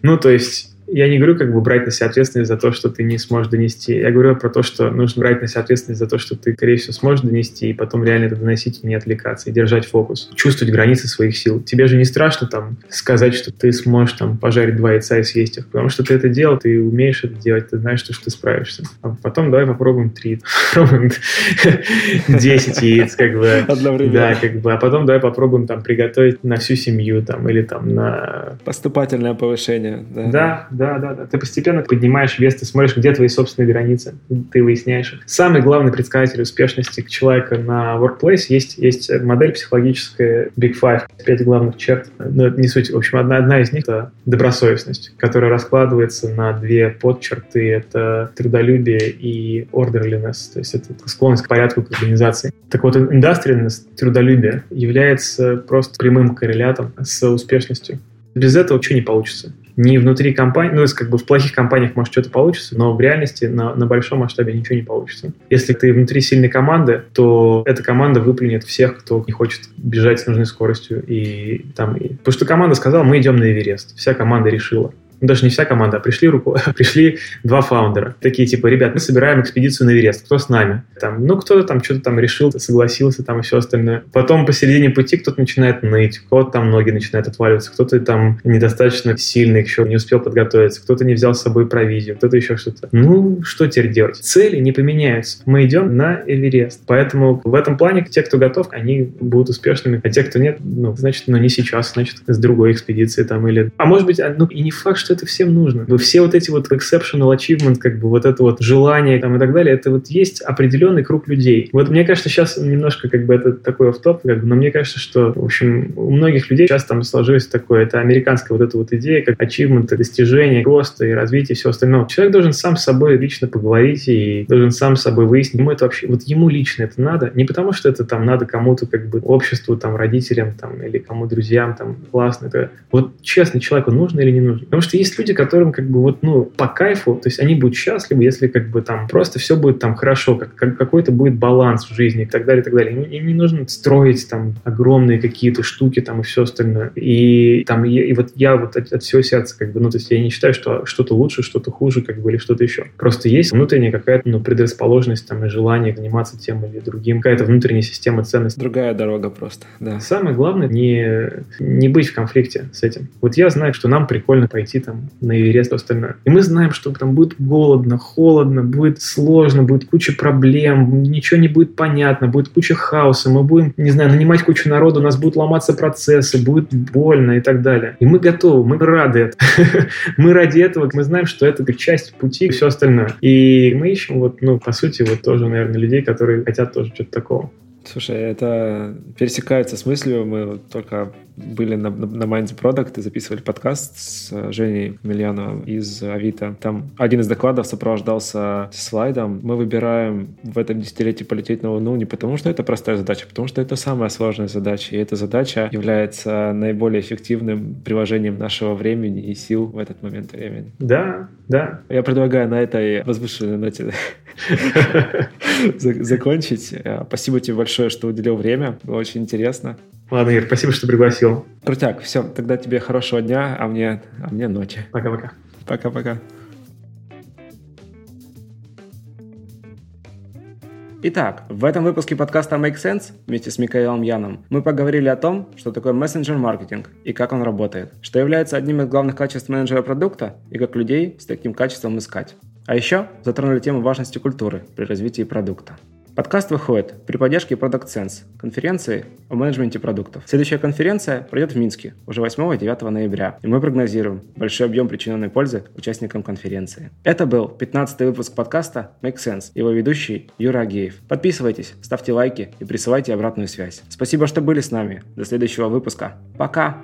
Ну, то есть я не говорю, как бы брать на себя ответственность за то, что ты не сможешь донести. Я говорю про то, что нужно брать на себя ответственность за то, что ты, скорее всего, сможешь донести, и потом реально это доносить и не отвлекаться, и держать фокус. Чувствовать границы своих сил. Тебе же не страшно там сказать, что ты сможешь там пожарить два яйца и съесть их, потому что ты это делал, ты умеешь это делать, ты знаешь, что, что ты справишься. А потом давай попробуем три, попробуем десять яиц, как бы. Да, как бы. А потом давай попробуем там приготовить на всю семью там или там на... Поступательное повышение. Да, да, да, да. Ты постепенно поднимаешь вес, ты смотришь, где твои собственные границы, ты выясняешь их. Самый главный предсказатель успешности человека на workplace есть, есть модель психологическая Big Five, пять главных черт. Но это не суть. В общем, одна, одна из них — это добросовестность, которая раскладывается на две подчерты. Это трудолюбие и orderliness, то есть это склонность к порядку, к организации. Так вот, индустриальность, трудолюбие является просто прямым коррелятом с успешностью. Без этого ничего не получится не внутри компании, ну, как бы в плохих компаниях может что-то получится, но в реальности на, на большом масштабе ничего не получится. Если ты внутри сильной команды, то эта команда выплюнет всех, кто не хочет бежать с нужной скоростью. И, там, и... Потому что команда сказала, мы идем на Эверест. Вся команда решила даже не вся команда, а пришли, руку, пришли два фаундера. Такие типа, ребят, мы собираем экспедицию на Эверест, кто с нами? Там, ну, кто-то там что-то там решил, согласился там и все остальное. Потом посередине пути кто-то начинает ныть, кто-то там ноги начинают отваливаться, кто-то там недостаточно сильный еще не успел подготовиться, кто-то не взял с собой провизию, кто-то еще что-то. Ну, что теперь делать? Цели не поменяются. Мы идем на Эверест. Поэтому в этом плане те, кто готов, они будут успешными, а те, кто нет, ну, значит, ну, не сейчас, значит, с другой экспедиции там или... А может быть, а, ну, и не факт, что что это всем нужно. Вы все вот эти вот exceptional achievement, как бы вот это вот желание там и так далее, это вот есть определенный круг людей. Вот мне кажется, сейчас немножко как бы это такой офф-топ, как бы, но мне кажется, что, в общем, у многих людей сейчас там сложилось такое, это американская вот эта вот идея, как achievement, достижение, роста и развитие и все остальное. Человек должен сам с собой лично поговорить и должен сам с собой выяснить, ему это вообще, вот ему лично это надо, не потому что это там надо кому-то как бы обществу, там, родителям там или кому друзьям там классно, это вот честно человеку нужно или не нужно. Потому что есть люди, которым как бы вот, ну, по кайфу, то есть они будут счастливы, если как бы там просто все будет там хорошо, как, как какой-то будет баланс в жизни и так далее, и так далее. Им, им не нужно строить там огромные какие-то штуки там и все остальное. И там, и, и вот я вот от, от всего сердца как бы, ну, то есть я не считаю, что что-то лучше, что-то хуже, как бы, или что-то еще. Просто есть внутренняя какая-то, ну, предрасположенность там и желание заниматься тем или другим, какая-то внутренняя система ценностей. Другая дорога просто, да. Самое главное не, не быть в конфликте с этим. Вот я знаю, что нам прикольно пойти там на Эверест остальное. И мы знаем, что там будет голодно, холодно, будет сложно, будет куча проблем, ничего не будет понятно, будет куча хаоса, мы будем, не знаю, нанимать кучу народу, у нас будут ломаться процессы, будет больно и так далее. И мы готовы, мы рады это. мы ради этого, мы знаем, что это часть пути и все остальное. И мы ищем вот, ну, по сути, вот тоже, наверное, людей, которые хотят тоже что-то такого. Слушай, это пересекается с мыслью. Мы только были на, на Mind Product и записывали подкаст с Женей Мильяновым из Авито. Там один из докладов сопровождался слайдом. Мы выбираем в этом десятилетии полететь на Луну не потому, что это простая задача, а потому что это самая сложная задача. И эта задача является наиболее эффективным приложением нашего времени и сил в этот момент времени. Да, да. Я предлагаю на этой возвышенной ноте закончить. Спасибо тебе большое, что уделил время. Было очень интересно. Ладно, Ир, спасибо, что пригласил. Крутяк, все, тогда тебе хорошего дня, а мне, а мне ночи. Пока-пока. Пока-пока. Итак, в этом выпуске подкаста Make Sense вместе с Микаэлом Яном мы поговорили о том, что такое мессенджер-маркетинг и как он работает, что является одним из главных качеств менеджера продукта и как людей с таким качеством искать. А еще затронули тему важности культуры при развитии продукта. Подкаст выходит при поддержке Product Sense, конференции о менеджменте продуктов. Следующая конференция пройдет в Минске уже 8 и 9 ноября, и мы прогнозируем большой объем причиненной пользы участникам конференции. Это был 15 выпуск подкаста Make Sense, его ведущий Юра Агеев. Подписывайтесь, ставьте лайки и присылайте обратную связь. Спасибо, что были с нами. До следующего выпуска. Пока!